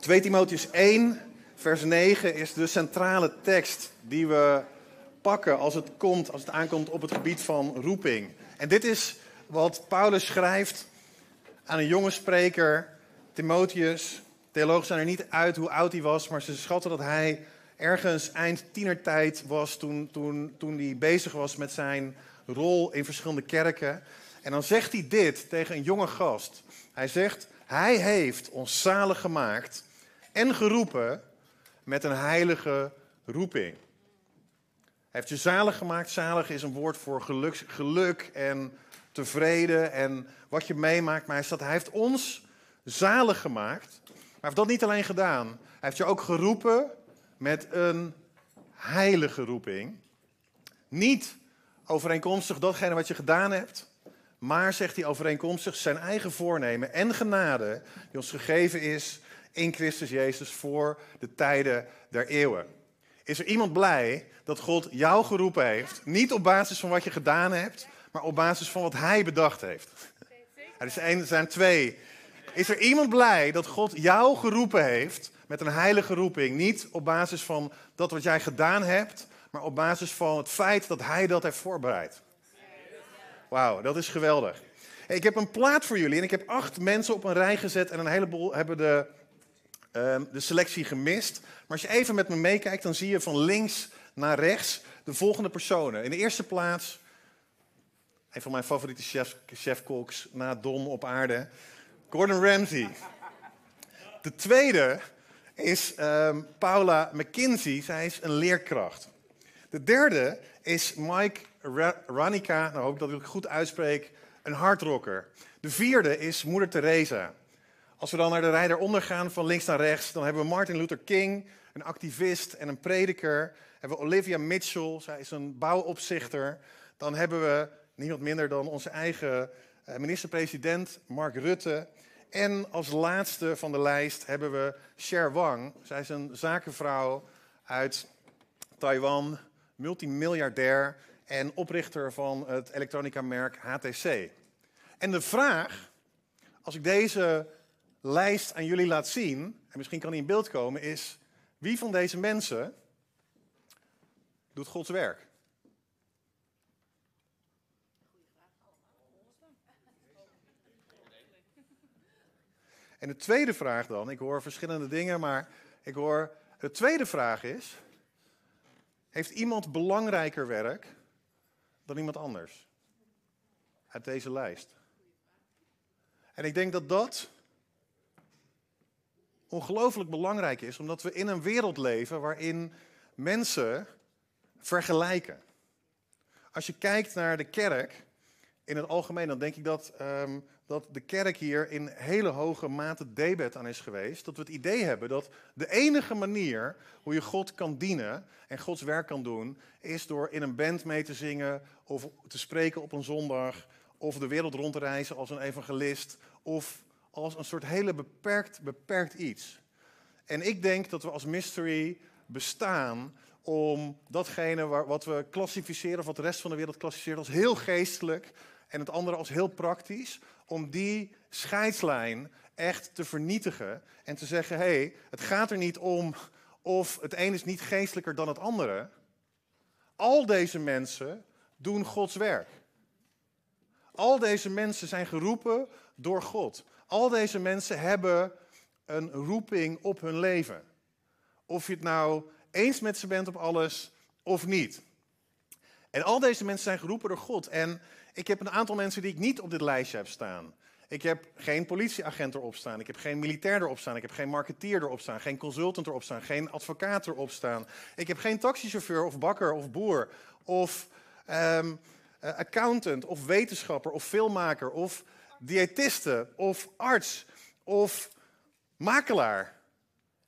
2 Timotheus 1, vers 9 is de centrale tekst die we pakken als het, komt, als het aankomt op het gebied van roeping. En dit is wat Paulus schrijft aan een jonge spreker, Timotheus. Theologen zijn er niet uit hoe oud hij was, maar ze schatten dat hij ergens eind tienertijd was toen, toen, toen hij bezig was met zijn rol in verschillende kerken. En dan zegt hij dit tegen een jonge gast. Hij zegt, hij heeft ons zalig gemaakt en geroepen met een heilige roeping. Hij heeft je zalig gemaakt. Zalig is een woord voor geluk, geluk en tevreden en wat je meemaakt. Maar hij, staat, hij heeft ons zalig gemaakt. Maar hij heeft dat niet alleen gedaan. Hij heeft je ook geroepen met een heilige roeping. Niet overeenkomstig datgene wat je gedaan hebt. Maar, zegt hij overeenkomstig, zijn eigen voornemen en genade die ons gegeven is in Christus Jezus voor de tijden der eeuwen. Is er iemand blij dat God jou geroepen heeft, niet op basis van wat je gedaan hebt, maar op basis van wat Hij bedacht heeft? Er zijn twee. Is er iemand blij dat God jou geroepen heeft met een heilige roeping, niet op basis van dat wat jij gedaan hebt, maar op basis van het feit dat Hij dat heeft voorbereid? Wauw, dat is geweldig. Ik heb een plaat voor jullie en ik heb acht mensen op een rij gezet en een heleboel hebben de, ehm, de selectie gemist. Maar als je even met me meekijkt, dan zie je van links naar rechts de volgende personen. In de eerste plaats, een van mijn favoriete chefs, chefkoks na Don op aarde, Gordon Ramsay. De tweede is um, Paula McKinsey, zij is een leerkracht. De derde is Mike Ranika, nou hoop ik dat ik het goed uitspreek, een hardrocker. De vierde is Moeder Teresa. Als we dan naar de rij eronder gaan, van links naar rechts, dan hebben we Martin Luther King, een activist en een prediker. Hebben we Olivia Mitchell, zij is een bouwopzichter. Dan hebben we niemand minder dan onze eigen eh, minister-president Mark Rutte. En als laatste van de lijst hebben we Cher Wang. Zij is een zakenvrouw uit Taiwan, multimiljardair en oprichter van het elektronica-merk HTC. En de vraag, als ik deze lijst aan jullie laat zien, en misschien kan die in beeld komen, is wie van deze mensen doet Gods werk? En de tweede vraag dan, ik hoor verschillende dingen, maar ik hoor, de tweede vraag is, heeft iemand belangrijker werk dan iemand anders uit deze lijst? En ik denk dat dat ongelooflijk belangrijk is, omdat we in een wereld leven waarin mensen vergelijken. Als je kijkt naar de kerk in het algemeen, dan denk ik dat, um, dat de kerk hier in hele hoge mate debet aan is geweest. Dat we het idee hebben dat de enige manier hoe je God kan dienen en Gods werk kan doen, is door in een band mee te zingen of te spreken op een zondag of de wereld rond te reizen als een evangelist of als een soort hele beperkt, beperkt iets. En ik denk dat we als mystery bestaan om datgene wat we klassificeren, of wat de rest van de wereld klassificeert als heel geestelijk en het andere als heel praktisch, om die scheidslijn echt te vernietigen en te zeggen, hé, hey, het gaat er niet om of het een is niet geestelijker dan het andere. Al deze mensen doen Gods werk. Al deze mensen zijn geroepen door God. Al deze mensen hebben een roeping op hun leven. Of je het nou eens met ze bent op alles of niet. En al deze mensen zijn geroepen door God. En ik heb een aantal mensen die ik niet op dit lijstje heb staan. Ik heb geen politieagent erop staan. Ik heb geen militair erop staan. Ik heb geen marketeer erop staan. Geen consultant erop staan. Geen advocaat erop staan. Ik heb geen taxichauffeur of bakker of boer. Of um, accountant of wetenschapper of filmmaker of diëtiste of arts of makelaar.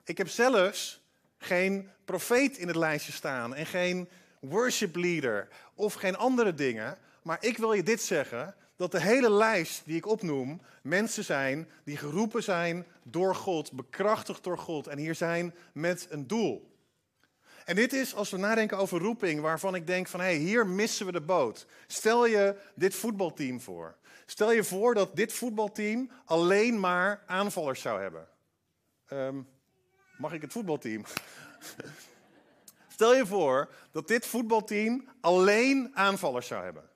Ik heb zelfs geen profeet in het lijstje staan en geen worship leader of geen andere dingen. Maar ik wil je dit zeggen, dat de hele lijst die ik opnoem mensen zijn die geroepen zijn door God, bekrachtigd door God en hier zijn met een doel. En dit is, als we nadenken over roeping, waarvan ik denk van hé, hey, hier missen we de boot. Stel je dit voetbalteam voor. Stel je voor dat dit voetbalteam alleen maar aanvallers zou hebben. Um, mag ik het voetbalteam? Stel je voor dat dit voetbalteam alleen aanvallers zou hebben.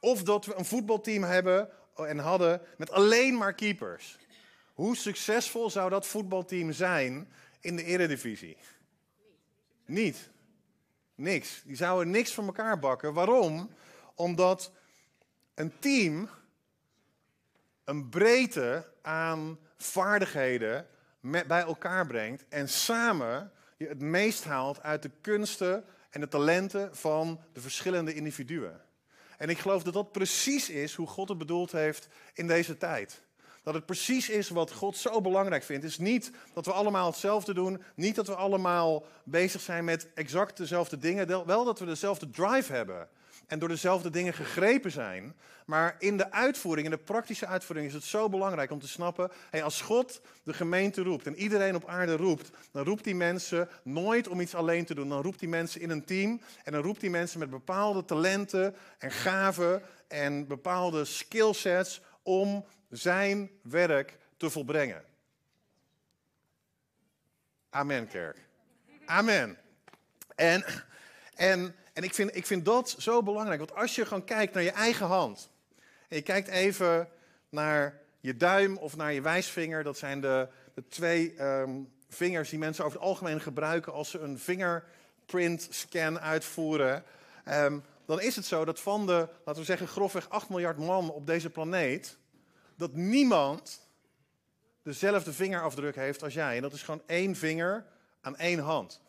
Of dat we een voetbalteam hebben en hadden met alleen maar keepers. Hoe succesvol zou dat voetbalteam zijn in de eredivisie? Niet. Niks. Die zouden niks van elkaar bakken. Waarom? Omdat een team een breedte aan vaardigheden bij elkaar brengt en samen je het meest haalt uit de kunsten en de talenten van de verschillende individuen. En ik geloof dat dat precies is hoe God het bedoeld heeft in deze tijd. Dat het precies is wat God zo belangrijk vindt. Het is niet dat we allemaal hetzelfde doen. Niet dat we allemaal bezig zijn met exact dezelfde dingen. Wel dat we dezelfde drive hebben. En door dezelfde dingen gegrepen zijn. Maar in de uitvoering, in de praktische uitvoering, is het zo belangrijk om te snappen. Hey, als God de gemeente roept en iedereen op aarde roept. Dan roept die mensen nooit om iets alleen te doen. Dan roept die mensen in een team. En dan roept die mensen met bepaalde talenten en gaven. En bepaalde skillsets om zijn werk te volbrengen. Amen, kerk. Amen. En, en, en ik, vind, ik vind dat zo belangrijk. Want als je gewoon kijkt naar je eigen hand. En je kijkt even naar je duim of naar je wijsvinger. Dat zijn de, de twee ehm, vingers die mensen over het algemeen gebruiken als ze een fingerprint scan uitvoeren. Um, dan is het zo dat van de, laten we zeggen, grofweg 8 miljard man op deze planeet dat niemand dezelfde vingerafdruk heeft als jij. En dat is gewoon één vinger aan één hand.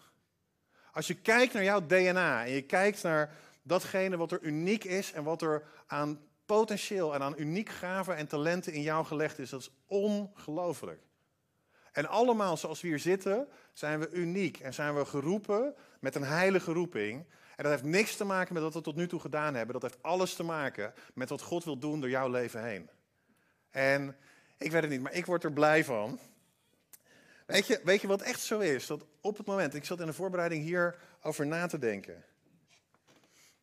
Als je kijkt naar jouw DNA en je kijkt naar datgene wat er uniek is en wat er aan potentieel en aan uniek gaven en talenten in jou gelegd is, dat is ongelooflijk. En allemaal zoals we hier zitten, zijn we uniek en zijn we geroepen met een heilige roeping. En dat heeft niks te maken met wat we tot nu toe gedaan hebben. Dat heeft alles te maken met wat God wil doen door jouw leven heen. En ik weet het niet, maar ik word er blij van. Weet je, weet je wat echt zo is? Dat op het moment, ik zat in de voorbereiding hier over na te denken.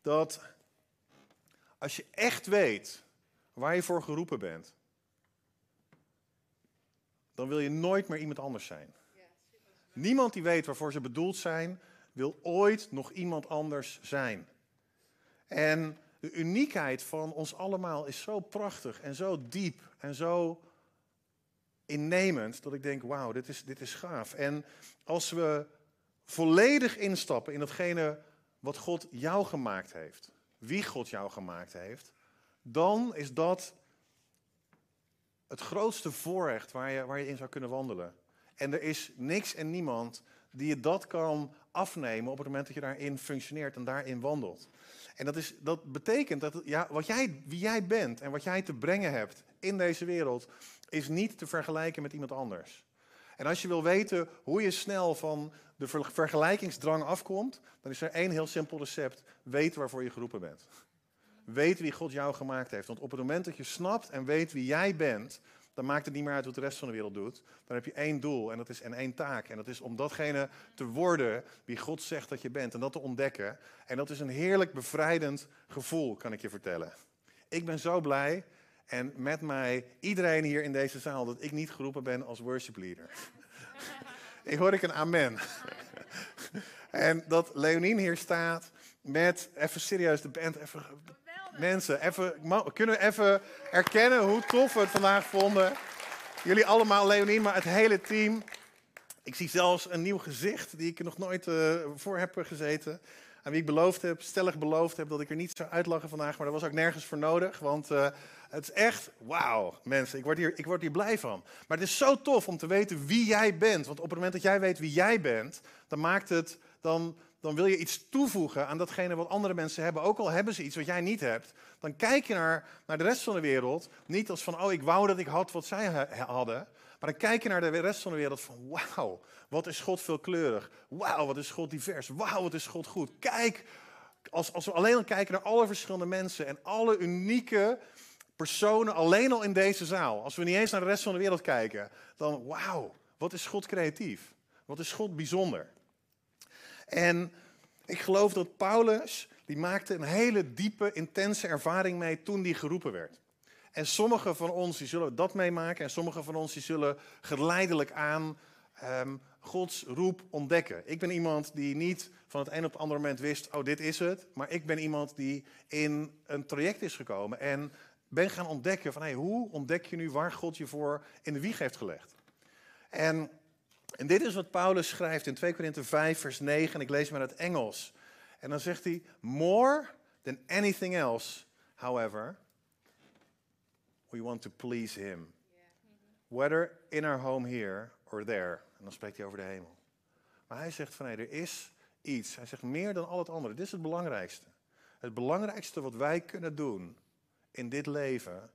Dat als je echt weet waar je voor geroepen bent, dan wil je nooit meer iemand anders zijn. Niemand die weet waarvoor ze bedoeld zijn, wil ooit nog iemand anders zijn. En de uniekheid van ons allemaal is zo prachtig en zo diep en zo innemend dat ik denk, wauw, dit is, dit is gaaf. En als we volledig instappen in datgene wat God jou gemaakt heeft, wie God jou gemaakt heeft, dan is dat het grootste voorrecht waar je, waar je in zou kunnen wandelen. En er is niks en niemand die je dat kan afnemen op het moment dat je daarin functioneert en daarin wandelt. En dat, is, dat betekent dat ja, wat jij, wie jij bent en wat jij te brengen hebt in deze wereld, is niet te vergelijken met iemand anders. En als je wil weten hoe je snel van de vergelijkingsdrang afkomt, dan is er één heel simpel recept. Weet waarvoor je geroepen bent. Weet wie God jou gemaakt heeft. Want op het moment dat je snapt en weet wie jij bent, dan maakt het niet meer uit wat de rest van de wereld doet. Dan heb je één doel en dat is en één taak. En dat is om datgene te worden wie God zegt dat je bent. En dat te ontdekken. En dat is een heerlijk bevrijdend gevoel, kan ik je vertellen. Ik ben zo blij. En met mij, iedereen hier in deze zaal, dat ik niet geroepen ben als worship leader. ik hoor ik een amen. en dat Leonien hier staat met, even serieus, de band, even Mensen, even, kunnen we even erkennen hoe tof we het vandaag vonden? Jullie allemaal, Leonie, maar het hele team. Ik zie zelfs een nieuw gezicht die ik nog nooit uh, voor heb gezeten. Aan wie ik beloofd heb, stellig beloofd heb dat ik er niet zou uitlachen vandaag. Maar dat was ook nergens voor nodig. Want uh, het is echt, wauw, mensen, ik word, hier, ik word hier blij van. Maar het is zo tof om te weten wie jij bent. Want op het moment dat jij weet wie jij bent, dan maakt het, dan, dan wil je iets toevoegen aan datgene wat andere mensen hebben. Ook al hebben ze iets wat jij niet hebt. Dan kijk je naar, naar de rest van de wereld. Niet als van, oh, ik wou dat ik had wat zij hadden. Maar dan kijk je naar de rest van de wereld van, wauw, wat is God veelkleurig. Wauw, wat is God divers. Wauw, wat is God goed. Kijk, als, als we alleen al kijken naar alle verschillende mensen en alle unieke personen alleen al in deze zaal. Als we niet eens naar de rest van de wereld kijken, dan wauw, wat is God creatief. Wat is God bijzonder. En ik geloof dat Paulus, die maakte een hele diepe, intense ervaring mee toen die geroepen werd. En sommigen van ons die zullen dat meemaken en sommigen van ons die zullen geleidelijk aan ehm, Gods roep ontdekken. Ik ben iemand die niet van het een op het andere moment wist, oh dit is het. Maar ik ben iemand die in een traject is gekomen en ben gaan ontdekken van hey, hoe ontdek je nu waar God je voor in de wieg heeft gelegd. En, en dit is wat Paulus schrijft in 2 Korinthe 5 vers 9 en ik lees maar het Engels. En dan zegt hij, more than anything else, however, we want to please him. Whether in our home here or there. En dan spreekt hij over de hemel. Maar hij zegt van nee, er is iets. Hij zegt meer dan al het andere. Dit is het belangrijkste. Het belangrijkste wat wij kunnen doen in dit leven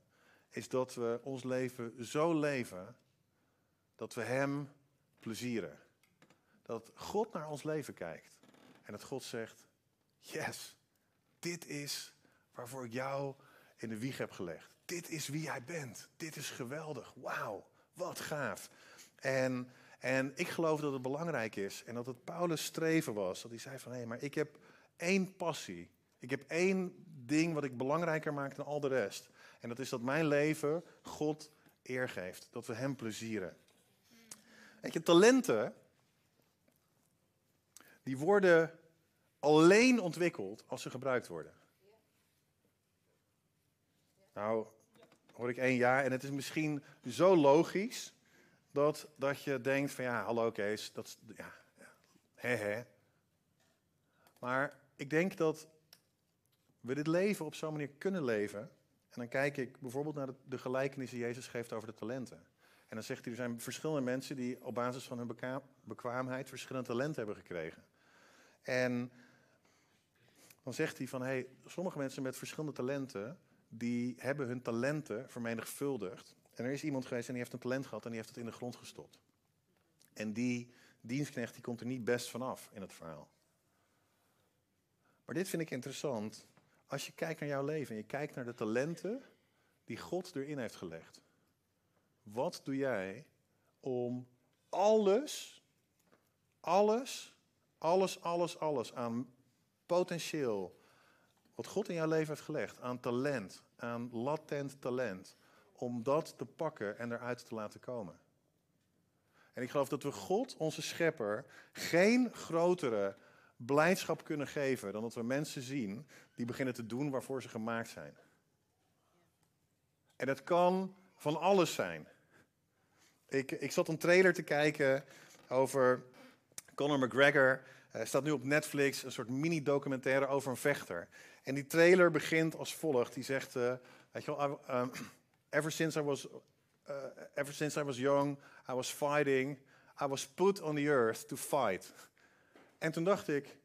is dat we ons leven zo leven dat we Hem plezieren. Dat God naar ons leven kijkt en dat God zegt: Yes, dit is waarvoor ik jou in de wieg heb gelegd. Dit is wie jij bent. Dit is geweldig. Wauw, wat gaaf. En, en ik geloof dat het belangrijk is en dat het Paulus' streven was. Dat hij zei van hé, maar ik heb één passie. Ik heb één ding wat ik belangrijker maak dan al de rest. En dat is dat mijn leven God eer geeft. Dat we Hem plezieren. Weet je, talenten, die worden alleen ontwikkeld als ze gebruikt worden. Nou, hoor ik één jaar en het is misschien zo logisch dat, dat je denkt van ja, hallo Kees, dat ja, hè hè. Maar ik denk dat we dit leven op zo'n manier kunnen leven. En dan kijk ik bijvoorbeeld naar de, gelijkenis die Jezus geeft over de talenten. En dan zegt hij, er zijn verschillende mensen die op basis van hun bekwaamheid verschillende talenten hebben gekregen. En dan zegt hij van, hey, sommige mensen met verschillende talenten, die hebben hun talenten vermenigvuldigd. En er is iemand geweest en die heeft een talent gehad en die heeft het in de grond gestopt. En die dienstknecht die komt er niet best vanaf in het verhaal. Maar dit vind ik interessant. Als je kijkt naar jouw leven en je kijkt naar de talenten die God erin heeft gelegd. Wat doe jij om alles, alles, alles, alles, alles aan potentieel wat God in jouw leven heeft gelegd, aan talent, aan latent talent, om dat te pakken en eruit te laten komen. En ik geloof dat we God, onze schepper, geen grotere blijdschap kunnen geven dan dat we mensen zien die beginnen te doen waarvoor ze gemaakt zijn. En dat kan van alles zijn. Ik, ik zat een trailer te kijken over Conor McGregor. Hij staat nu op Netflix, een soort mini-documentaire over een vechter. En die trailer begint als volgt. Die zegt, uh, weet je wel, um, ever, since I was, uh, ever since I was young, I was fighting. I was put on the earth to fight. En toen dacht ik,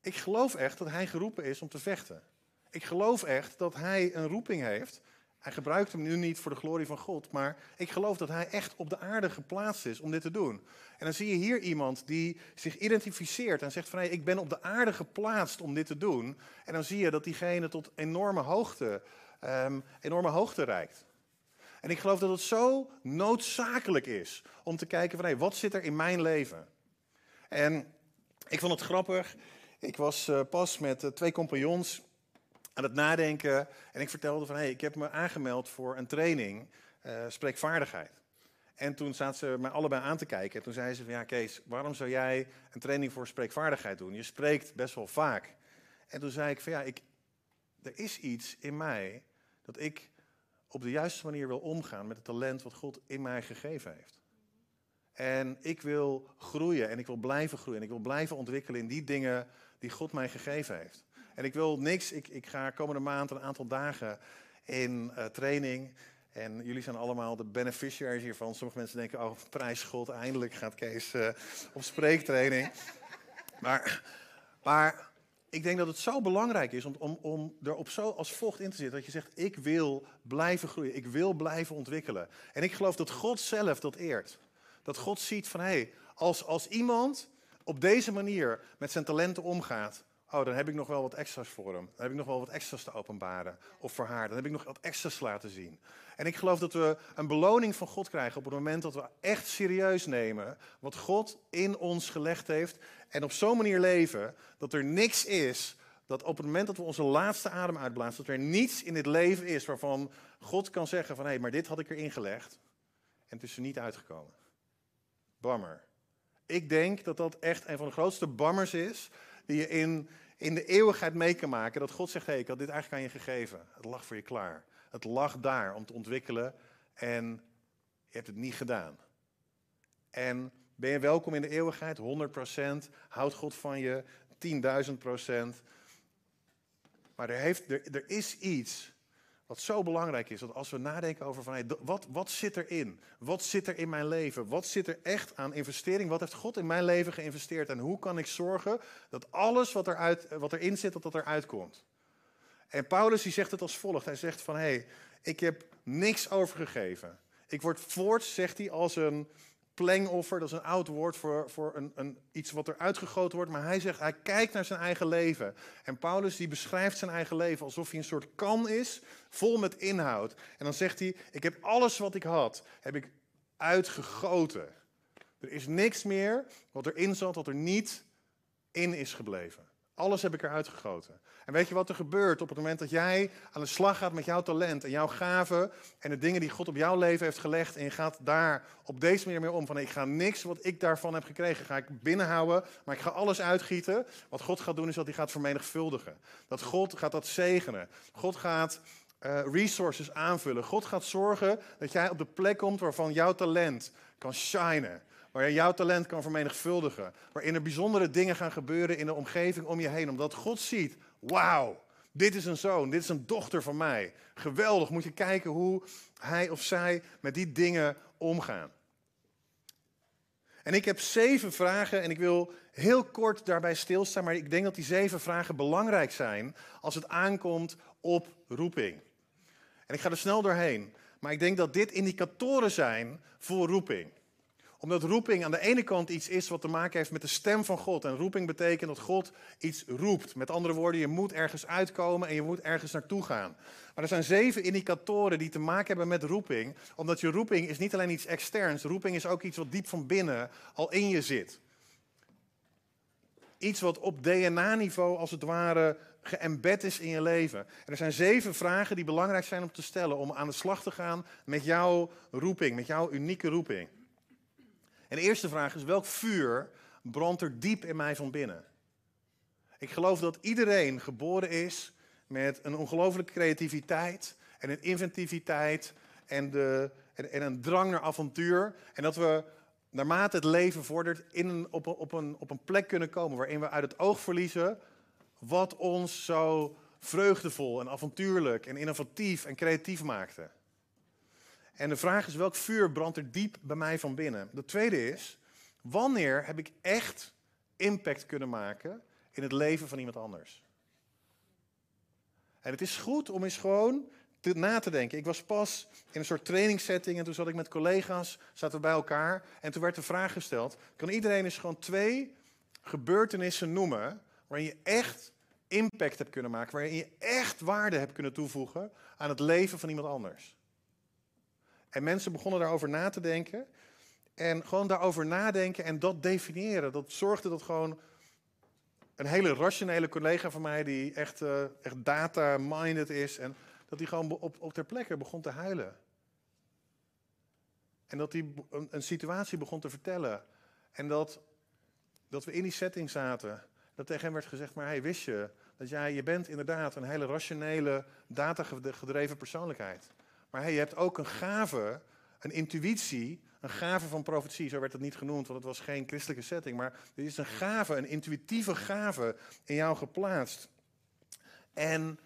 ik geloof echt dat hij geroepen is om te vechten. Ik geloof echt dat hij een roeping heeft hij gebruikt hem nu niet voor de glorie van God, maar ik geloof dat hij echt op de aarde geplaatst is om dit te doen. En dan zie je hier iemand die zich identificeert en zegt van hé, ik ben op de aarde geplaatst om dit te doen. En dan zie je dat diegene tot enorme hoogte, um, enorme hoogte reikt. En ik geloof dat het zo noodzakelijk is om te kijken van hé, wat zit er in mijn leven? En ik vond het grappig. Ik was uh, pas met uh, twee compagnons aan het nadenken. En ik vertelde van, hey, ik heb me aangemeld voor een training uh, spreekvaardigheid. En toen zaten ze mij allebei aan te kijken. En toen zeiden ze van, ja Kees, waarom zou jij een training voor spreekvaardigheid doen? Je spreekt best wel vaak. En toen zei ik van, ja, ik, er is iets in mij dat ik op de juiste manier wil omgaan met het talent wat God in mij gegeven heeft. En ik wil groeien en ik wil blijven groeien en ik wil blijven ontwikkelen in die dingen die God mij gegeven heeft. En ik wil niks, ik, ik ga komende maand een aantal dagen in uh, training. En jullie zijn allemaal de beneficiaries hiervan. Sommige mensen denken, oh, prijs God, eindelijk gaat Kees uh, op spreektraining. maar, maar ik denk dat het zo belangrijk is om, om, om er op zo als vocht in te zitten. Dat je zegt, ik wil blijven groeien, ik wil blijven ontwikkelen. En ik geloof dat God zelf dat eert. Dat God ziet van, hé, hey, als, als iemand op deze manier met zijn talenten omgaat, Oh, dan heb ik nog wel wat extra's voor hem. Dan heb ik nog wel wat extra's te openbaren. Of voor haar. Dan heb ik nog wat extra's laten zien. En ik geloof dat we een beloning van God krijgen op het moment dat we echt serieus nemen wat God in ons gelegd heeft. En op zo'n manier leven dat er niks is dat op het moment dat we onze laatste adem uitblazen, dat er niets in dit leven is waarvan God kan zeggen van hé, hey, maar dit had ik erin gelegd. En het is er niet uitgekomen. Bammer. Ik denk dat dat echt een van de grootste bammers is die je in, in de eeuwigheid mee kan maken. Dat God zegt, hé, ik had dit eigenlijk aan je gegeven. Het lag voor je klaar. Het lag daar om te ontwikkelen en je hebt het niet gedaan. En ben je welkom in de eeuwigheid? 100%. Houdt God van je? 10.000%. Maar er, heeft, er, er is iets wat zo belangrijk is, dat als we nadenken over van, hey, wat, wat zit erin? Wat zit er in mijn leven? Wat zit er echt aan investering? Wat heeft God in mijn leven geïnvesteerd? En hoe kan ik zorgen dat alles wat, eruit, wat erin zit, dat dat eruit komt? En Paulus die zegt het als volgt. Hij zegt van, hé, hey, ik heb niks overgegeven. Ik word voorts, zegt hij, als een plengoffer. Dat is een oud woord voor, voor een, een, iets wat er uitgegoten wordt. Maar hij zegt, hij kijkt naar zijn eigen leven. En Paulus die beschrijft zijn eigen leven alsof hij een soort kan is, vol met inhoud. En dan zegt hij, ik heb alles wat ik had, heb ik uitgegoten. Er is niks meer wat erin zat, wat er niet in is gebleven. Alles heb ik eruit gegoten. En weet je wat er gebeurt op het moment dat jij aan de slag gaat met jouw talent en jouw gaven en de dingen die God op jouw leven heeft gelegd en je gaat daar op deze manier mee om van ik ga niks wat ik daarvan heb gekregen, ga ik binnenhouden, maar ik ga alles uitgieten. Wat God gaat doen is dat hij gaat vermenigvuldigen. Dat God gaat dat zegenen. God gaat uh, resources aanvullen. God gaat zorgen dat jij op de plek komt waarvan jouw talent kan shinen. Waar je jouw talent kan vermenigvuldigen. Waarin er bijzondere dingen gaan gebeuren in de omgeving om je heen. Omdat God ziet, wauw, dit is een zoon, dit is een dochter van mij. Geweldig, moet je kijken hoe hij of zij met die dingen omgaan. En ik heb zeven vragen en ik wil heel kort daarbij stilstaan, maar ik denk dat die zeven vragen belangrijk zijn als het aankomt op roeping. En ik ga er snel doorheen, maar ik denk dat dit indicatoren zijn voor roeping omdat roeping aan de ene kant iets is wat te maken heeft met de stem van God. En roeping betekent dat God iets roept. Met andere woorden, je moet ergens uitkomen en je moet ergens naartoe gaan. Maar er zijn zeven indicatoren die te maken hebben met roeping. Omdat je roeping is niet alleen iets externs. Roeping is ook iets wat diep van binnen al in je zit. Iets wat op DNA-niveau als het ware geëmbed is in je leven. En er zijn zeven vragen die belangrijk zijn om te stellen. Om aan de slag te gaan met jouw roeping, met jouw unieke roeping. En de eerste vraag is: welk vuur brandt er diep in mij van binnen? Ik geloof dat iedereen geboren is met een ongelooflijke creativiteit en een inventiviteit en, de, en, en, een drang naar avontuur. En dat we naarmate het leven vordert in een, op, een, op, een, op een plek kunnen komen waarin we uit het oog verliezen wat ons zo vreugdevol en avontuurlijk en innovatief en creatief maakte. En de vraag is, welk vuur brandt er diep bij mij van binnen? De tweede is, wanneer heb ik echt impact kunnen maken in het leven van iemand anders? En het is goed om eens gewoon na te denken. Ik was pas in een soort trainingssetting en toen zat ik met collega's, zaten we bij elkaar. En toen werd de vraag gesteld, kan iedereen eens gewoon twee gebeurtenissen noemen waarin je echt impact hebt kunnen maken, waarin je echt waarde hebt kunnen toevoegen aan het leven van iemand anders? En mensen begonnen daarover na te denken. En gewoon daarover nadenken en dat definiëren. Dat zorgde dat gewoon een hele rationele collega van mij, die echt, uh, echt data-minded is, en dat hij gewoon op, op ter plekke begon te huilen. En dat een, een, situatie begon te vertellen. En dat, dat we in die setting zaten. Dat tegen hem werd gezegd, maar hey, wist je dat jij, je bent inderdaad een hele rationele, data-gedreven persoonlijkheid. Maar hey, je hebt ook een gave, een intuïtie, een gave van profetie. Zo werd het niet genoemd, want het was geen christelijke setting. Maar er is een gave, een intuïtieve gave in jou geplaatst. En,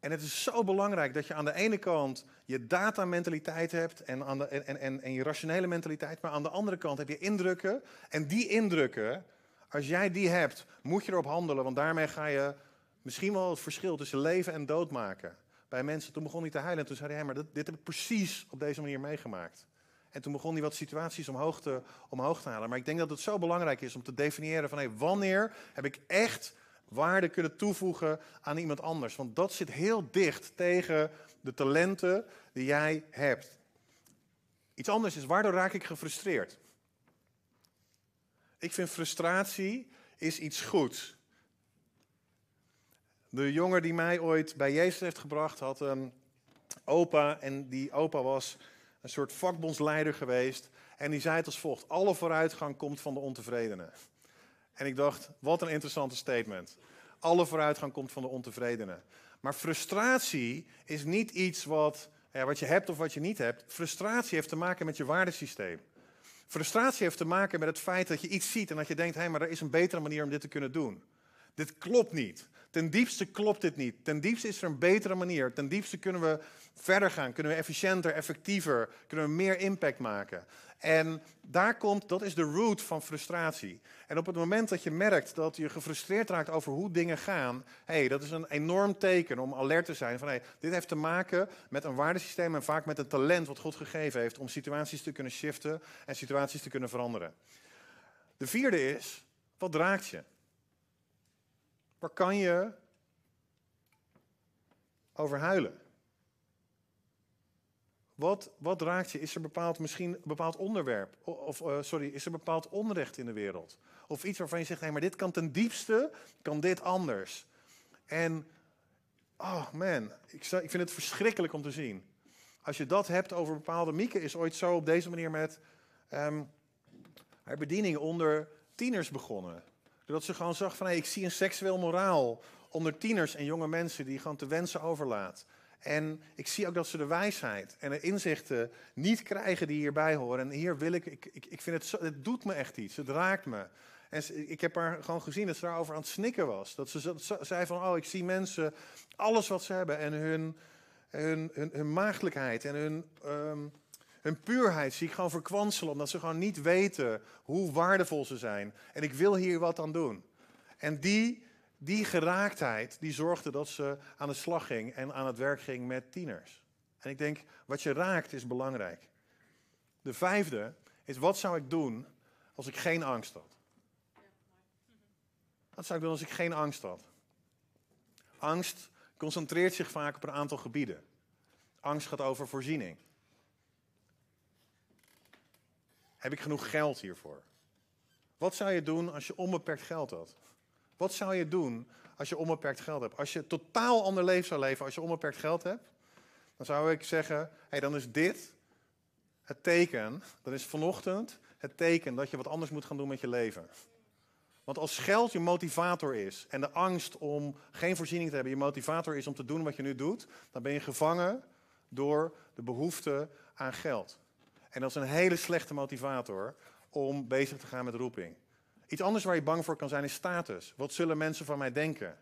en het is zo belangrijk dat je aan de ene kant je datamentaliteit hebt en, aan en, en, en je rationele mentaliteit. Maar aan de andere kant heb je indrukken. En die indrukken, als jij die hebt, moet je erop handelen. Want daarmee ga je misschien wel het verschil tussen leven en dood maken bij mensen. Toen begon hij te huilen en toen zei hij, maar dit, dit heb ik precies op deze manier meegemaakt. En toen begon hij wat situaties omhoog te, omhoog te halen. Maar ik denk dat het zo belangrijk is om te definiëren van hey, wanneer heb ik echt waarde kunnen toevoegen aan iemand anders. Want dat zit heel dicht tegen de talenten die jij hebt. Iets anders is, waardoor raak ik gefrustreerd? Ik vind frustratie is iets goeds. De jongen die mij ooit bij Jezus heeft gebracht had een opa. En die opa was een soort vakbondsleider geweest. En die zei het als volgt: Alle vooruitgang komt van de ontevredenen. En ik dacht, wat een interessante statement. Alle vooruitgang komt van de ontevredenen. Maar frustratie is niet iets wat, wat je hebt of wat je niet hebt. Frustratie heeft te maken met je waardesysteem. Frustratie heeft te maken met het feit dat je iets ziet en dat je denkt: hé, hey, maar er is een betere manier om dit te kunnen doen. Dit klopt niet. Ten diepste klopt dit niet. Ten diepste is er een betere manier. Ten diepste kunnen we verder gaan, kunnen we efficiënter, effectiever, kunnen we meer impact maken. En daar komt, dat is de root van frustratie. En op het moment dat je merkt dat je gefrustreerd raakt over hoe dingen gaan, hey, dat is een enorm teken om alert te zijn van hey, dit heeft te maken met een waardesysteem en vaak met een talent wat God gegeven heeft om situaties te kunnen shiften en situaties te kunnen veranderen. De vierde is, wat raakt je? Waar kan je over huilen? Wat, wat raakt je? Is er bepaald, misschien een bepaald onderwerp? Of, uh, sorry, is er bepaald onrecht in de wereld? Of iets waarvan je zegt, nee, maar dit kan ten diepste, kan dit anders. En, oh man, ik, ik vind het verschrikkelijk om te zien. Als je dat hebt over bepaalde... Mieke is ooit zo op deze manier met um, haar bediening onder tieners begonnen. Doordat ze gewoon zag van, ik zie een seksueel moraal onder tieners en jonge mensen die gewoon te wensen overlaat. En ik zie ook dat ze de wijsheid en de inzichten niet krijgen die hierbij horen. En hier wil ik, ik, ik, vind het, het doet me echt iets, het raakt me. En ik heb haar gewoon gezien dat ze daarover aan het snikken was. Dat ze zei van, oh, ik zie mensen, alles wat ze hebben en hun, hun, hun, maagdelijkheid en hun, um, hun puurheid zie ik gewoon verkwanselen. Omdat ze gewoon niet weten hoe waardevol ze zijn. En ik wil hier wat aan doen. En die die geraaktheid die zorgde dat ze aan de slag ging en aan het werk ging met tieners. En ik denk, wat je raakt is belangrijk. De vijfde is, wat zou ik doen als ik geen angst had? Wat zou ik doen als ik geen angst had? Angst concentreert zich vaak op een aantal gebieden. Angst gaat over voorziening. Heb ik genoeg geld hiervoor? Wat zou je doen als je onbeperkt geld had? Wat zou je doen als je onbeperkt geld hebt? Als je totaal ander leven zou leven als je onbeperkt geld hebt, dan zou ik zeggen, hey, dan is dit het teken, dan is vanochtend het teken dat je wat anders moet gaan doen met je leven. Want als geld je motivator is en de angst om geen voorziening te hebben je motivator is om te doen wat je nu doet, dan ben je gevangen door de behoefte aan geld. En dat is een hele slechte motivator om bezig te gaan met roeping. Iets anders waar je bang voor kan zijn is status. Wat zullen mensen van mij denken?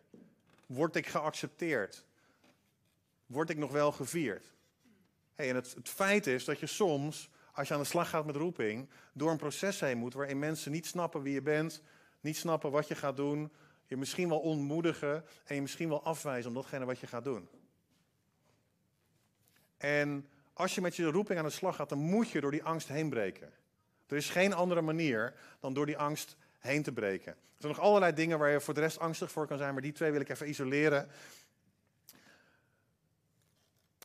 Word ik geaccepteerd? Word ik nog wel gevierd? Hey, en het, het feit is dat je soms, als je aan de slag gaat met roeping, door een proces heen moet waarin mensen niet snappen wie je bent, niet snappen wat je gaat doen, je misschien wel ontmoedigen en je misschien wel afwijzen om datgene wat je gaat doen. En als je met je roeping aan de slag gaat, dan moet je door die angst heen breken. Er is geen andere manier dan door die angst heen te breken. Er zijn nog allerlei dingen waar je voor de rest angstig voor kan zijn, maar die twee wil ik even isoleren.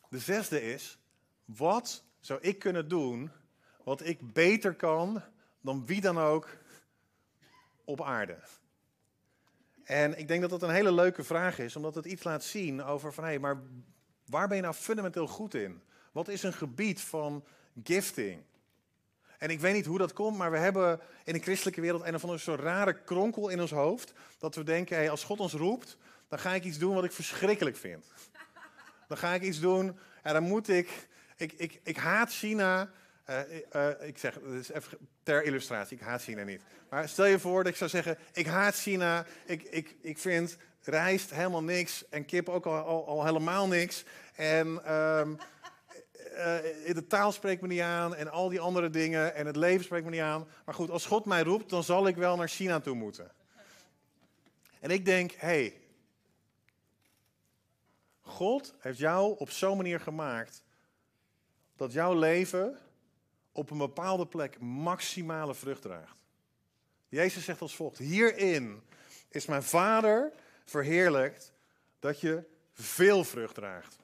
De zesde is, wat zou ik kunnen doen wat ik beter kan dan wie dan ook op aarde? En ik denk dat dat een hele leuke vraag is, omdat het iets laat zien over van hé, maar waar ben je nou fundamenteel goed in? Wat is een gebied van gifting? En ik weet niet hoe dat komt, maar we hebben in de christelijke wereld een of andere soort rare kronkel in ons hoofd. Dat we denken, hey, als God ons roept, dan ga ik iets doen wat ik verschrikkelijk vind. Dan ga ik iets doen en dan moet ik... Ik, ik, ik haat China... Uh, uh, ik zeg, is even ter illustratie, ik haat China niet. Maar stel je voor dat ik zou zeggen, ik haat China, ik, ik, ik vind rijst helemaal niks en kip ook al, al, al helemaal niks. En um, uh, de taal spreekt me niet aan en al die andere dingen en het leven spreekt me niet aan. Maar goed, als God mij roept, dan zal ik wel naar China toe moeten. En ik denk, hé, hey, God heeft jou op zo'n manier gemaakt dat jouw leven op een bepaalde plek maximale vrucht draagt. Jezus zegt als volgt: Hierin is mijn Vader verheerlijkt dat je veel vrucht draagt.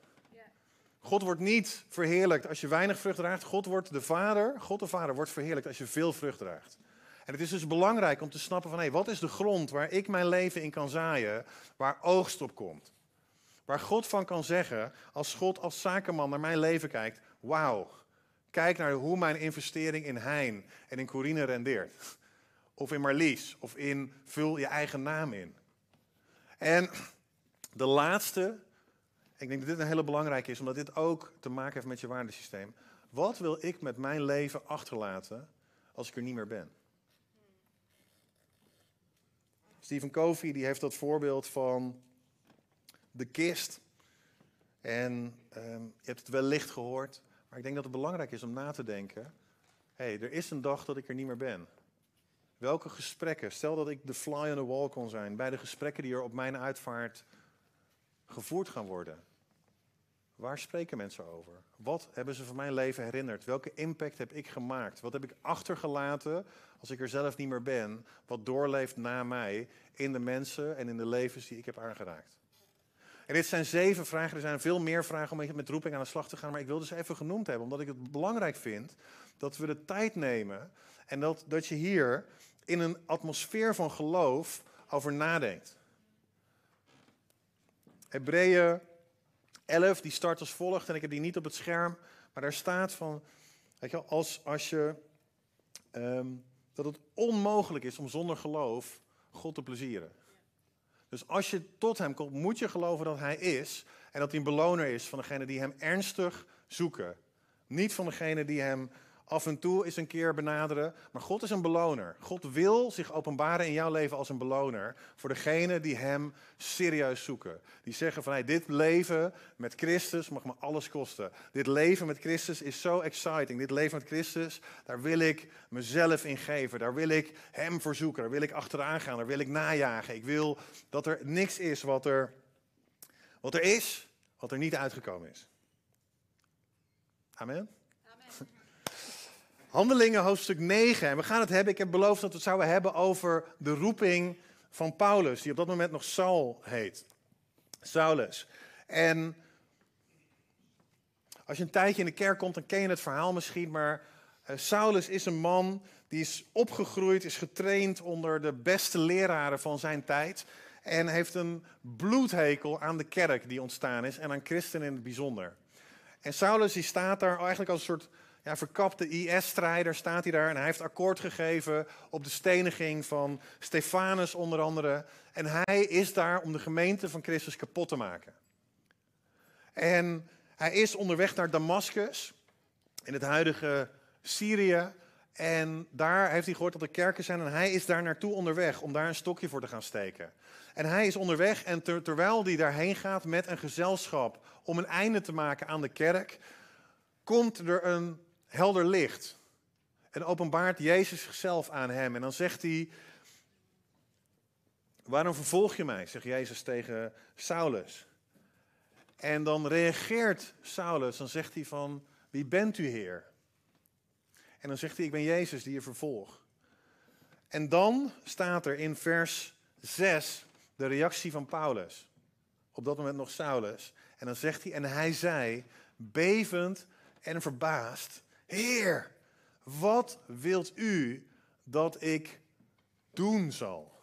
God wordt niet verheerlijkt als je weinig vrucht draagt. God wordt de Vader, God de Vader wordt verheerlijkt als je veel vrucht draagt. En het is dus belangrijk om te snappen van hé, wat is de grond waar ik mijn leven in kan zaaien, waar oogst op komt. Waar God van kan zeggen, als God als zakenman naar mijn leven kijkt, wauw, kijk naar hoe mijn investering in Hein en in Corine rendeert. Of in Marlies, of in vul je eigen naam in. En de laatste, ik denk dat dit een hele belangrijke is, omdat dit ook te maken heeft met je waardesysteem. Wat wil ik met mijn leven achterlaten als ik er niet meer ben? Stephen Covey die heeft dat voorbeeld van de kist. En um, je hebt het wellicht gehoord, maar ik denk dat het belangrijk is om na te denken. Hey, er is een dag dat ik er niet meer ben. Welke gesprekken, stel dat ik de fly on the wall kon zijn bij de gesprekken die er op mijn uitvaart gevoerd gaan worden. Waar spreken mensen over? Wat hebben ze van mijn leven herinnerd? Welke impact heb ik gemaakt? Wat heb ik achtergelaten als ik er zelf niet meer ben? Wat doorleeft na mij in de mensen en in de levens die ik heb aangeraakt? En dit zijn zeven vragen. Er zijn veel meer vragen om met roeping aan de slag te gaan. Maar ik wil ze even genoemd hebben, omdat ik het belangrijk vind dat we de tijd nemen. En dat, dat je hier in een atmosfeer van geloof over nadenkt. Hebreeën 11, die start als volgt, en ik heb die niet op het scherm, maar daar staat van, weet je, als, als je, ehm, dat het onmogelijk is om zonder geloof God te plezieren. Dus als je tot hem komt, moet je geloven dat hij is en dat hij een beloner is van degene die hem ernstig zoeken. Niet van degene die hem af en toe eens een keer benaderen. Maar God is een beloner. God wil zich openbaren in jouw leven als een beloner. Voor degenen die Hem serieus zoeken. Die zeggen van hey, dit leven met Christus mag me alles kosten. Dit leven met Christus is zo exciting. Dit leven met Christus, daar wil ik mezelf in geven. Daar wil ik Hem voor zoeken. Daar wil ik achteraan gaan. Daar wil ik najagen. Ik wil dat er niks is wat er, wat er is, wat er niet uitgekomen is. Amen. Handelingen hoofdstuk 9. En we gaan het hebben, ik heb beloofd dat we het zouden hebben over de roeping van Paulus, die op dat moment nog Saul heet. Saulus. En als je een tijdje in de kerk komt, dan ken je het verhaal misschien, maar uh, Saulus is een man die is opgegroeid, is getraind onder de beste leraren van zijn tijd. En heeft een bloedhekel aan de kerk die ontstaan is en aan christenen in het bijzonder. En Saulus die staat daar eigenlijk als een soort ja, verkapte IS-strijder staat hij daar en hij heeft akkoord gegeven op de steniging van Stefanus onder andere. En hij is daar om de gemeente van Christus kapot te maken. En hij is onderweg naar Damascus, in het huidige Syrië. En daar heeft hij gehoord dat er kerken zijn en hij is daar naartoe onderweg om daar een stokje voor te gaan steken. En hij is onderweg en terwijl hij daarheen gaat met een gezelschap om een einde te maken aan de kerk, komt er een helder licht. En openbaart Jezus zichzelf aan hem. En dan zegt hij: Waarom vervolg je mij? zegt Jezus tegen Saulus. En dan reageert Saulus, dan zegt hij van, wie bent u Heer? En dan zegt hij, ik ben Jezus die je vervolgt. En dan staat er in vers 6 de reactie van Paulus. Op dat moment nog Saulus. En dan zegt hij, en hij zei, bevend en verbaasd, Heer, wat wilt u dat ik doen zal?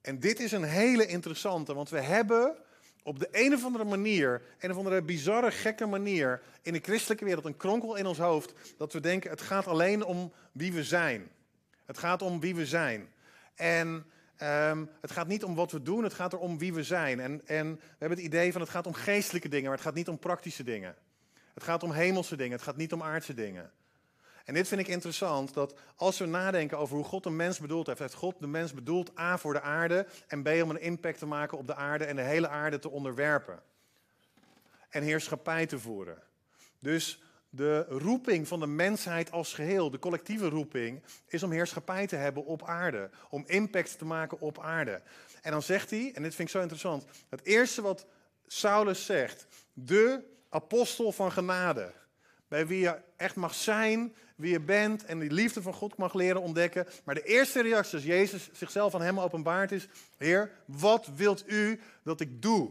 En dit is een hele interessante, want we hebben op de een of andere manier, een of andere bizarre, gekke manier, in de christelijke wereld een kronkel in ons hoofd, dat we denken, het gaat alleen om wie we zijn. Het gaat om wie we zijn. En um, het gaat niet om wat we doen, het gaat er om wie we zijn. En, en we hebben het idee van het gaat om geestelijke dingen, maar het gaat niet om praktische dingen. Het gaat om hemelse dingen, het gaat niet om aardse dingen. En dit vind ik interessant, dat als we nadenken over hoe God een mens bedoeld heeft, heeft God de mens bedoeld A voor de aarde en B om een impact te maken op de aarde en de hele aarde te onderwerpen. En heerschappij te voeren. Dus de roeping van de mensheid als geheel, de collectieve roeping, is om heerschappij te hebben op aarde. Om impact te maken op aarde. En dan zegt hij, en dit vind ik zo interessant, het eerste wat Saulus zegt, de apostel van genade. Bij wie je echt mag zijn, wie je bent en die liefde van God mag leren ontdekken. Maar de eerste reactie als Jezus zichzelf aan hem openbaart is: Heer, wat wilt u dat ik doe?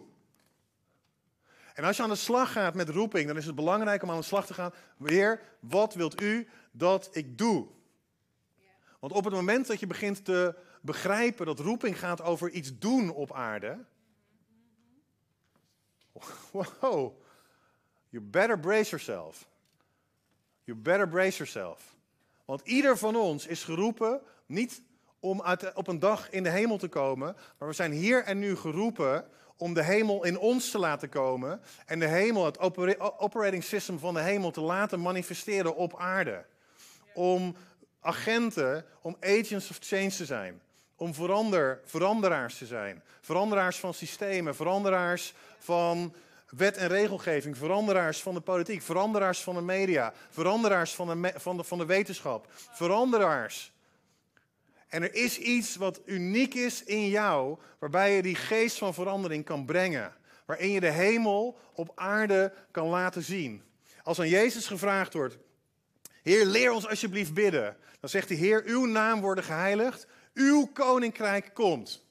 En als je aan de slag gaat met roeping, dan is het belangrijk om aan de slag te gaan. Heer, wat wilt u dat ik doe? Want op het moment dat je begint te begrijpen dat roeping gaat over iets doen op aarde. Wow, You better brace yourself. You better brace yourself. Want ieder van ons is geroepen niet om op een dag in de hemel te komen, maar we zijn hier en nu geroepen om de hemel in ons te laten komen en de hemel, het operating system van de hemel te laten manifesteren op aarde. Om agenten, om agents of change te zijn. Om verander, veranderaars te zijn. Veranderaars van systemen, veranderaars van wet en regelgeving, veranderaars van de politiek, veranderaars van de media, veranderaars van de, van de, van de wetenschap, veranderaars. En er is iets wat uniek is in jou, waarbij je die geest van verandering kan brengen. Waarin je de hemel op aarde kan laten zien. Als aan Jezus gevraagd wordt, Heer, leer ons alsjeblieft bidden. Dan zegt de Heer, uw naam wordt geheiligd, uw koninkrijk komt.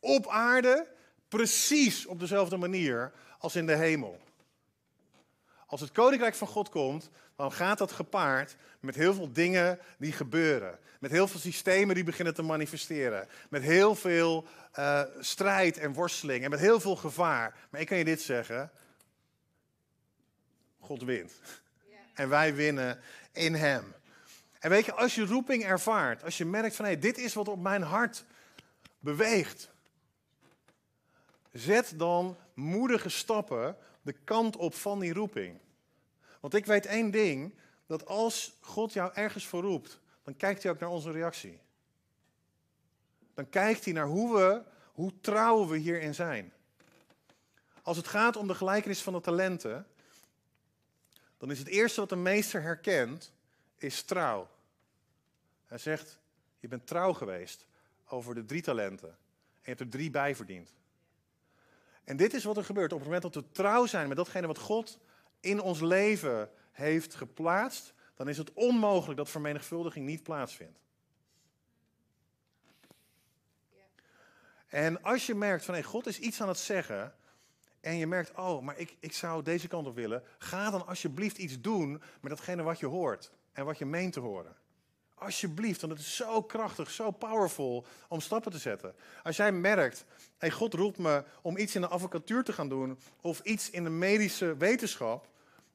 Op aarde, precies op dezelfde manier als in de hemel. Als het koninkrijk van God komt, dan gaat dat gepaard met heel veel dingen die gebeuren. Met heel veel systemen die beginnen te manifesteren. Met heel veel uh, strijd en worsteling en met heel veel gevaar. Maar ik kan je dit zeggen: God wint. En wij winnen in Hem. En weet je, als je roeping ervaart, als je merkt van hé, hey, dit is wat op mijn hart beweegt. Zet dan moedige stappen de kant op van die roeping. Want ik weet één ding, dat als God jou ergens voor roept, dan kijkt hij ook naar onze reactie. Dan kijkt hij naar hoe we, hoe trouw we hierin zijn. Als het gaat om de gelijkenis van de talenten, dan is het eerste wat de meester herkent, is trouw. Hij zegt, je bent trouw geweest over de drie talenten. En je hebt er drie bij verdiend. En dit is wat er gebeurt. Op het moment dat we trouw zijn met datgene wat God in ons leven heeft geplaatst, dan is het onmogelijk dat vermenigvuldiging niet plaatsvindt. En als je merkt van hey, God is iets aan het zeggen. En je merkt, oh, maar ik, ik zou deze kant op willen. Ga dan alsjeblieft iets doen met datgene wat je hoort. En wat je meent te horen. Alsjeblieft, want het is zo krachtig, zo powerful om stappen te zetten. Als jij merkt, hey, God roept me om iets in de advocatuur te gaan doen. Of iets in de medische wetenschap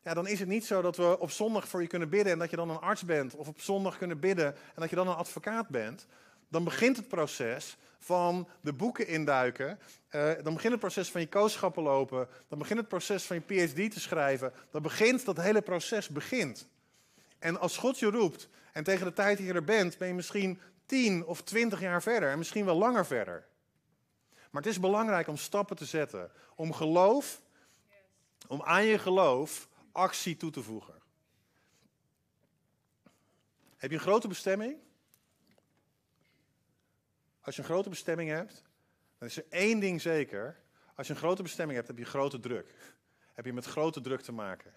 ja, dan is het niet zo dat we op zondag voor je kunnen bidden en dat je dan een arts bent. Of op zondag kunnen bidden en dat je dan een advocaat bent. Dan begint het proces van de boeken induiken. Uh, dan begint het proces van je kooschappen lopen. Dan begint het proces van je PhD te schrijven. Dan begint dat hele proces begint. En als God je roept en tegen de tijd dat je er bent, ben je misschien 10 of 20 jaar verder en misschien wel langer verder. Maar het is belangrijk om stappen te zetten. Om geloof, om aan je geloof actie toe te voegen. Heb je een grote bestemming? Als je een grote bestemming hebt, dan is er één ding zeker. Als je een grote bestemming hebt, heb je grote druk. Heb je met grote druk te maken.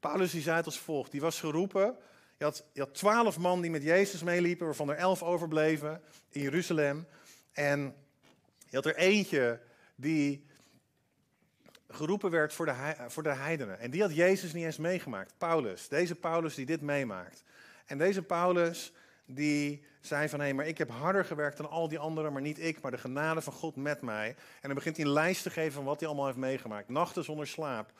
Paulus die zei het als volgt. Die was geroepen. Je had, twaalf man die met Jezus meeliepen, waarvan er elf overbleven in Jeruzalem. En je had er eentje die geroepen werd voor de, voor de heidenen. En die had Jezus niet eens meegemaakt. Paulus, deze Paulus die dit meemaakt. En deze Paulus die zei van hé, maar ik heb harder gewerkt dan al die anderen, maar niet ik, maar de genade van God met mij. En dan begint hij een lijst te geven van wat hij allemaal heeft meegemaakt. Nachten zonder slaap,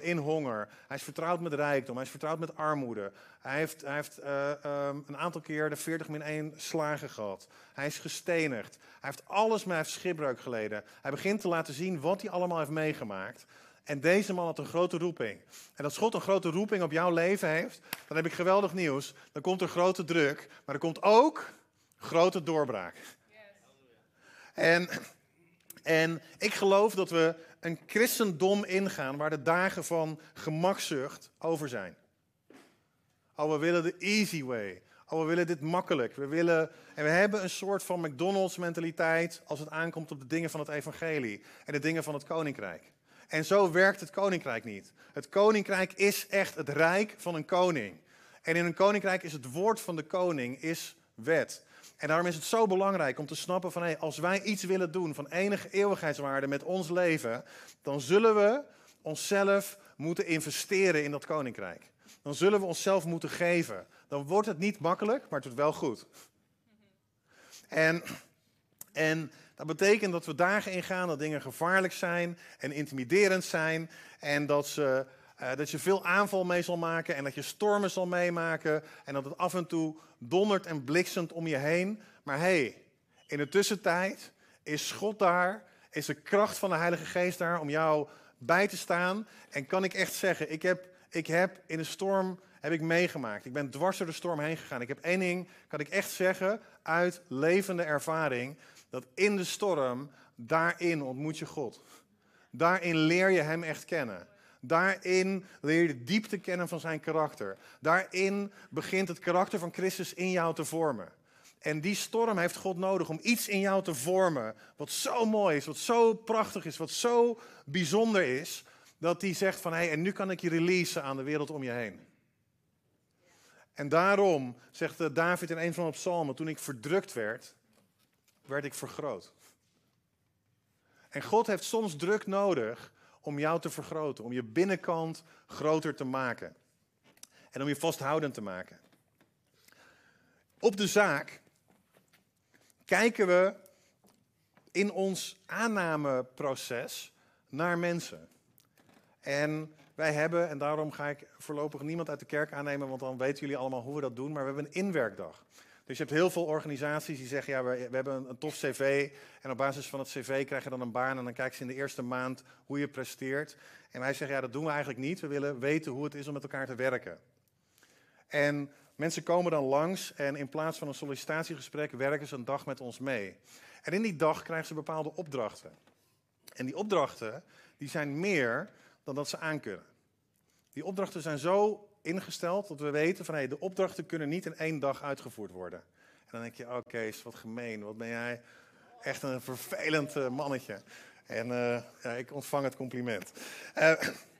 in honger. Hij is vertrouwd met rijkdom, hij is vertrouwd met armoede. Hij heeft, hij heeft uh, um, een aantal keer de 40 min 1 slagen gehad. Hij is gestenigd. Hij heeft alles, maar hij heeft schipbreuk geleden. Hij begint te laten zien wat hij allemaal heeft meegemaakt. En deze man had een grote roeping. En als God een grote roeping op jouw leven heeft, dan heb ik geweldig nieuws. Dan komt er grote druk, maar er komt ook grote doorbraak. En, en ik geloof dat we een christendom ingaan waar de dagen van gemakzucht over zijn. Oh, we willen de easy way. Oh, we willen dit makkelijk. We willen, en we hebben een soort van McDonald's mentaliteit als het aankomt op de dingen van het evangelie en de dingen van het koninkrijk. En zo werkt het koninkrijk niet. Het koninkrijk is echt het rijk van een koning. En in een koninkrijk is het woord van de koning is wet. En daarom is het zo belangrijk om te snappen van hey, als wij iets willen doen van enige eeuwigheidswaarde met ons leven, dan zullen we onszelf moeten investeren in dat koninkrijk. Dan zullen we onszelf moeten geven. Dan wordt het niet makkelijk, maar het wordt wel goed. En, en dat betekent dat we dagen ingaan dat dingen gevaarlijk zijn en intimiderend zijn. En dat ze eh, dat je veel aanval mee zal maken en dat je stormen zal meemaken en dat het af en toe dondert en bliksemt om je heen. Maar hey, in de tussentijd is God daar, is de kracht van de Heilige Geest daar om jou bij te staan. En kan ik echt zeggen, ik heb, ik heb in de storm heb ik meegemaakt. Ik ben dwars door de storm heen gegaan. Ik heb één ding, kan ik echt zeggen, uit levende ervaring, dat in de storm, daarin ontmoet je God. Daarin leer je Hem echt kennen. Daarin leer je de diepte kennen van zijn karakter. Daarin begint het karakter van Christus in jou te vormen. En die storm heeft God nodig om iets in jou te vormen. Wat zo mooi is, wat zo prachtig is, wat zo bijzonder is. Dat hij zegt van hé, hey, en nu kan ik je releasen aan de wereld om je heen. En daarom zegt David in een van de psalmen, toen ik verdrukt werd, werd ik vergroot. En God heeft soms druk nodig om jou te vergroten, om je binnenkant groter te maken. En om je vasthoudend te maken. Op de zaak kijken we in ons aannameproces naar mensen. En wij hebben, en daarom ga ik voorlopig niemand uit de kerk aannemen, want dan weten jullie allemaal hoe we dat doen, maar we hebben een inwerkdag. Dus je hebt heel veel organisaties die zeggen, ja, we, we hebben een, tof cv en op basis van het cv krijg je dan een baan en dan kijken ze in de eerste maand hoe je presteert. En wij zeggen, ja, dat doen we eigenlijk niet. We willen weten hoe het is om met elkaar te werken. En mensen komen dan langs en in plaats van een sollicitatiegesprek werken ze een dag met ons mee. En in die dag krijgen ze bepaalde opdrachten. En die opdrachten die zijn meer dan dat ze aankunnen. Die opdrachten zijn zo ingesteld dat we weten van hey, de opdrachten kunnen niet in één dag uitgevoerd worden. En dan denk je, oké, is wat gemeen, wat ben jij echt een vervelend uh, mannetje. En uh, ja, ik ontvang het compliment. Uh,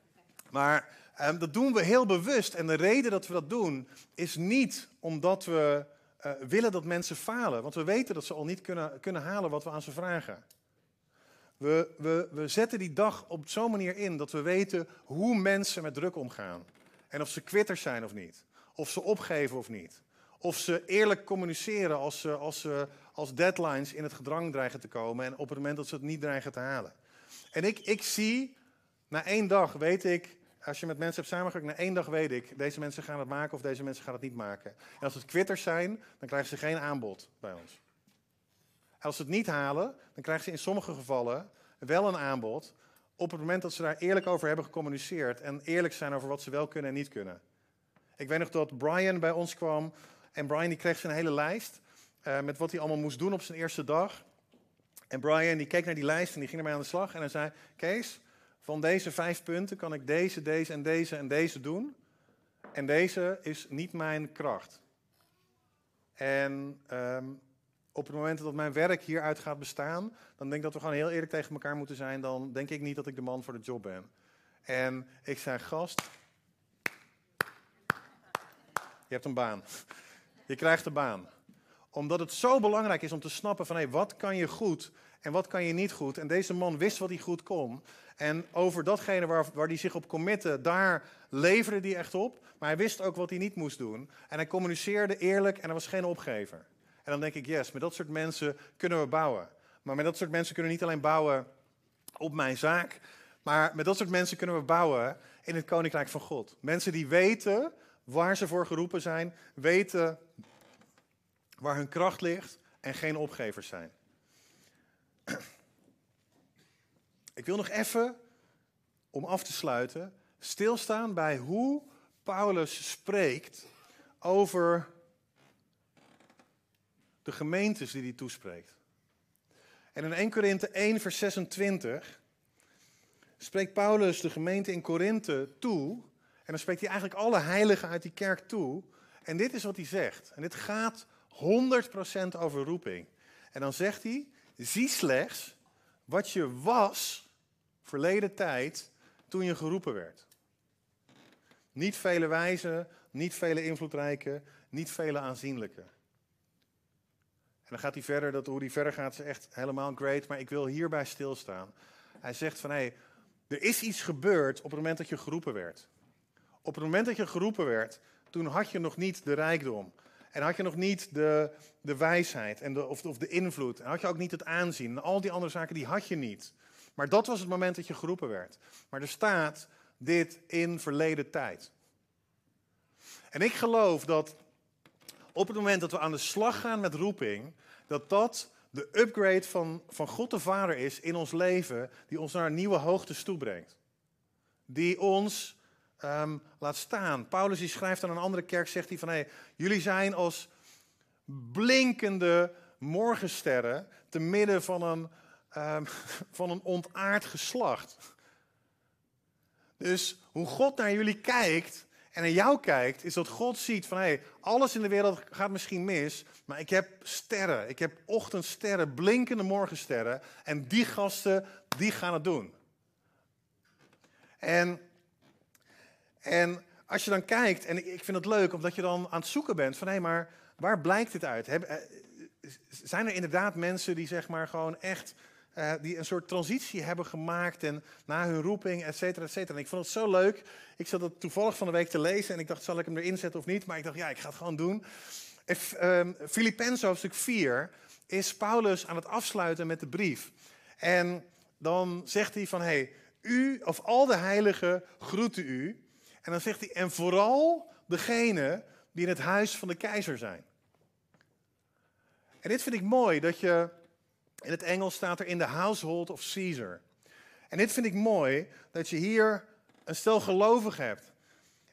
maar um, dat doen we heel bewust. En de reden dat we dat doen is niet omdat we willen dat mensen falen. Want we weten dat ze al niet kunnen, kunnen halen wat we aan ze vragen. We, we, we zetten die dag op zo'n manier in dat we weten hoe mensen met druk omgaan. En of ze quitters zijn of niet. Of ze opgeven of niet. Of ze eerlijk communiceren als, ze, als, ze, als deadlines in het gedrang dreigen te komen. En op het moment dat ze het niet dreigen te halen. En ik, ik zie, na één dag weet ik, als je met mensen hebt samengewerkt, na één dag weet ik, deze mensen gaan het maken of deze mensen gaan het niet maken. En als het quitters zijn, dan krijgen ze geen aanbod bij ons. Als ze het niet halen, dan krijgen ze in sommige gevallen wel een aanbod. Op het moment dat ze daar eerlijk over hebben gecommuniceerd en eerlijk zijn over wat ze wel kunnen en niet kunnen. Ik weet nog dat Brian bij ons kwam en Brian die kreeg zijn hele lijst uh, met wat hij allemaal moest doen op zijn eerste dag. En Brian die keek naar die lijst en die ging ermee aan de slag en hij zei: Kees, van deze vijf punten kan ik deze, deze en deze en deze doen. En deze is niet mijn kracht. En um, op het moment dat mijn werk hieruit gaat bestaan, dan denk ik dat we gewoon heel eerlijk tegen elkaar moeten zijn. Dan denk ik niet dat ik de man voor de job ben. En ik zei, gast, je hebt een baan. Je krijgt een baan. Omdat het zo belangrijk is om te snappen van, hé, wat kan je goed en wat kan je niet goed. En deze man wist wat hij goed kon. En over datgene waar, waar hij zich op committe, daar leverde hij echt op. Maar hij wist ook wat hij niet moest doen. En hij communiceerde eerlijk en er was geen opgever. En dan denk ik, yes, met dat soort mensen kunnen we bouwen. Maar met dat soort mensen kunnen we niet alleen bouwen op mijn zaak, maar met dat soort mensen kunnen we bouwen in het koninkrijk van God. Mensen die weten waar ze voor geroepen zijn, weten waar hun kracht ligt en geen opgevers zijn. Ik wil nog even, om af te sluiten, stilstaan bij hoe Paulus spreekt over de gemeentes die hij toespreekt. En in 1 Korinthe 1, vers 26 spreekt Paulus de gemeente in Korinthe toe. En dan spreekt hij eigenlijk alle heiligen uit die kerk toe. En dit is wat hij zegt. En dit gaat 100% over roeping. En dan zegt hij: zie slechts wat je was verleden tijd toen je geroepen werd. Niet vele wijzen, niet vele invloedrijke, niet vele aanzienlijke. En dan gaat hij verder, dat, hoe hij verder gaat is echt helemaal great, maar ik wil hierbij stilstaan. Hij zegt van hé, hey, er is iets gebeurd op het moment dat je geroepen werd. Op het moment dat je geroepen werd, toen had je nog niet de rijkdom. En had je nog niet de, de wijsheid en de, of, of de invloed. En had je ook niet het aanzien. En al die andere zaken, die had je niet. Maar dat was het moment dat je geroepen werd. Maar er staat dit in verleden tijd. En ik geloof dat op het moment dat we aan de slag gaan met roeping, dat dat de upgrade van, van God de Vader is in ons leven, die ons naar nieuwe hoogtes toebrengt. Die ons ehm, laat staan. Paulus die schrijft aan een andere kerk, zegt hij van, hé, hey, jullie zijn als blinkende morgensterren te midden van een, um, van een ontaard geslacht. Dus hoe God naar jullie kijkt en naar jou kijkt, is dat God ziet van hé, hey, alles in de wereld gaat misschien mis, maar ik heb sterren. Ik heb ochtendsterren, blinkende morgensterren. En die gasten, die gaan het doen. En, en als je dan kijkt, en ik vind het leuk omdat je dan aan het zoeken bent van hé, hey, maar waar blijkt dit uit? Eh, zijn er inderdaad mensen die zeg maar gewoon echt uh, die een soort transitie hebben gemaakt en na hun roeping, et cetera, et cetera. En ik vond het zo leuk. Ik zat het toevallig van de week te lezen en ik dacht, zal ik hem erin zetten of niet? Maar ik dacht, ja, ik ga het gewoon doen. Um, Filippenzen hoofdstuk 4 is Paulus aan het afsluiten met de brief. En dan zegt hij van, hey, u of al de heiligen groeten u. En dan zegt hij, en vooral degene die in het huis van de keizer zijn. En dit vind ik mooi, dat je in het Engels staat er in the household of Caesar. En dit vind ik mooi, dat je hier een stel gelovigen hebt.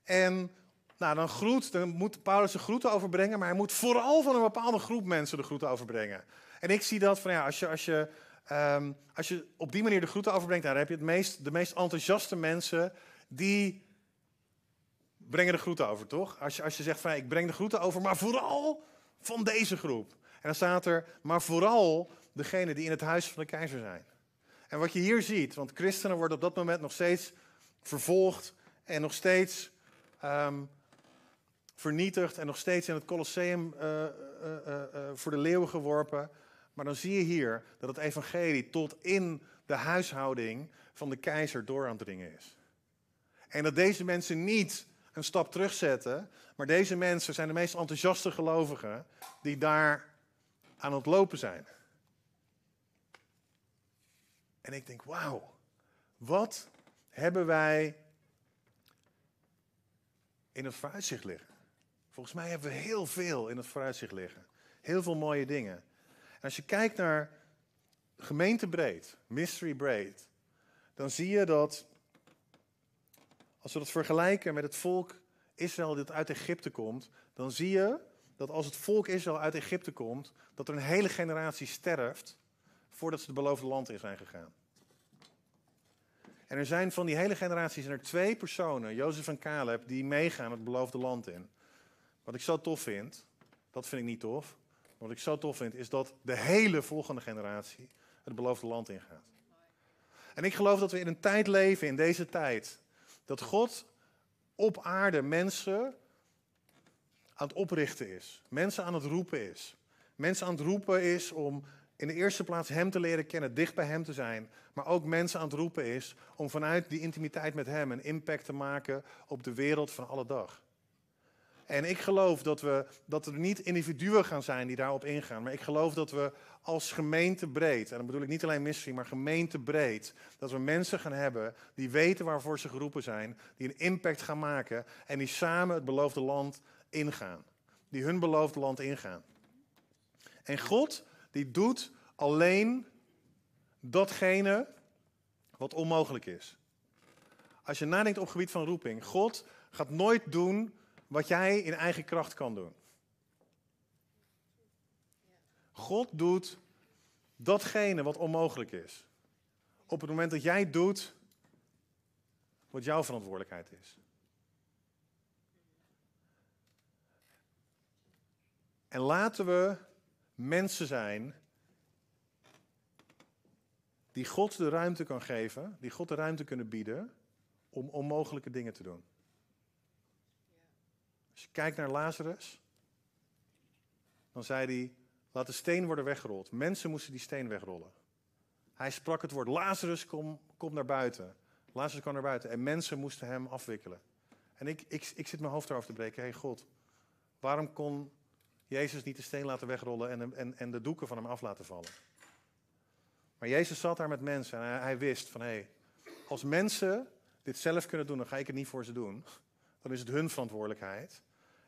En nou, dan, groet, dan moet Paulus de groeten overbrengen, maar hij moet vooral van een bepaalde groep mensen de groeten overbrengen. En ik zie dat van ja, als je, als je, um, als je op die manier de groeten overbrengt, dan heb je het meest, de meest enthousiaste mensen die brengen de groeten over, toch? Als je, als je zegt van ik breng de groeten over, maar vooral van deze groep. En dan staat er, maar vooral degene die in het huis van de keizer zijn. En wat je hier ziet, want christenen worden op dat moment nog steeds vervolgd en nog steeds um, vernietigd en nog steeds in het Colosseum uh, uh, uh, voor de leeuwen geworpen. Maar dan zie je hier dat het evangelie tot in de huishouding van de keizer door aan het dringen is. En dat deze mensen niet een stap terugzetten, maar deze mensen zijn de meest enthousiaste gelovigen die daar aan het lopen zijn. En ik denk, wauw, wat hebben wij in het vooruitzicht liggen? Volgens mij hebben we heel veel in het vooruitzicht liggen. Heel veel mooie dingen. En als je kijkt naar gemeentebreed, mystery breed, dan zie je dat, als we dat vergelijken met het volk Israël dat uit Egypte komt, dan zie je dat als het volk Israël uit Egypte komt, dat er een hele generatie sterft voordat ze het beloofde land in zijn gegaan. En er zijn van die hele generatie er twee personen, Jozef en Caleb, die meegaan het beloofde land in. Wat ik zo tof vind, dat vind ik niet tof. Wat ik zo tof vind, is dat de hele volgende generatie het beloofde land ingaat. En ik geloof dat we in een tijd leven, in deze tijd, dat God op aarde mensen aan het oprichten is. Mensen aan het roepen is. Mensen aan het roepen is om in de eerste plaats Hem te leren kennen, dicht bij Hem te zijn. Maar ook mensen aan het roepen is om vanuit die intimiteit met Hem een impact te maken op de wereld van alle dag. En ik geloof dat, we, dat er niet individuen gaan zijn die daarop ingaan. Maar ik geloof dat we als gemeente breed, en dan bedoel ik niet alleen missie, maar gemeente breed, dat we mensen gaan hebben die weten waarvoor ze geroepen zijn, die een impact gaan maken en die samen het beloofde land ingaan. Die hun beloofde land ingaan. En God, die doet alleen datgene wat onmogelijk is. Als je nadenkt op het gebied van roeping, God gaat nooit doen wat jij in eigen kracht kan doen. God doet datgene wat onmogelijk is. Op het moment dat jij doet wat jouw verantwoordelijkheid is. En laten we mensen zijn die God de ruimte kan geven, die God de ruimte kunnen bieden om onmogelijke dingen te doen. Als je kijkt naar Lazarus, dan zei hij, laat de steen worden weggerold. Mensen moesten die steen wegrollen. Hij sprak het woord, Lazarus, kom, kom naar buiten. Lazarus kwam naar buiten en mensen moesten hem afwikkelen. En ik, ik, ik zit mijn hoofd erover te breken, hé hey God, waarom kon Jezus niet de steen laten wegrollen en, en, en de doeken van hem af laten vallen? Maar Jezus zat daar met mensen en hij, wist van, hé, hey, als mensen dit zelf kunnen doen, dan ga ik het niet voor ze doen. Dan is het hun verantwoordelijkheid.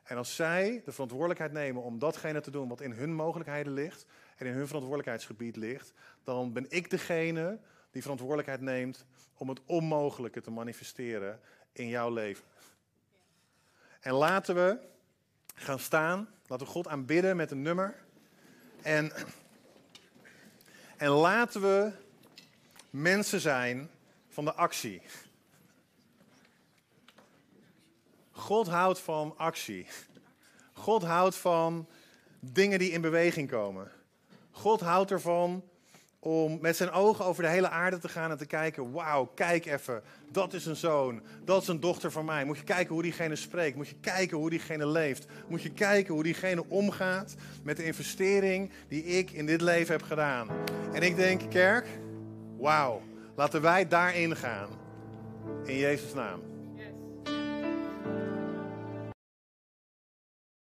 En als zij de verantwoordelijkheid nemen om datgene te doen wat in hun mogelijkheden ligt en in hun verantwoordelijkheidsgebied ligt, dan ben ik degene die verantwoordelijkheid neemt om het onmogelijke te manifesteren in jouw leven. En laten we gaan staan, laten we God aanbidden met een nummer. En, en laten we mensen zijn van de actie. God houdt van actie. God houdt van dingen die in beweging komen. God houdt ervan om met zijn ogen over de hele aarde te gaan en te kijken: wauw, kijk even, dat is een zoon, dat is een dochter van mij. Moet je kijken hoe diegene spreekt, moet je kijken hoe diegene leeft, moet je kijken hoe diegene omgaat met de investering die ik in dit leven heb gedaan. En ik denk, kerk, wauw, laten wij daarin gaan. In Jezus' naam.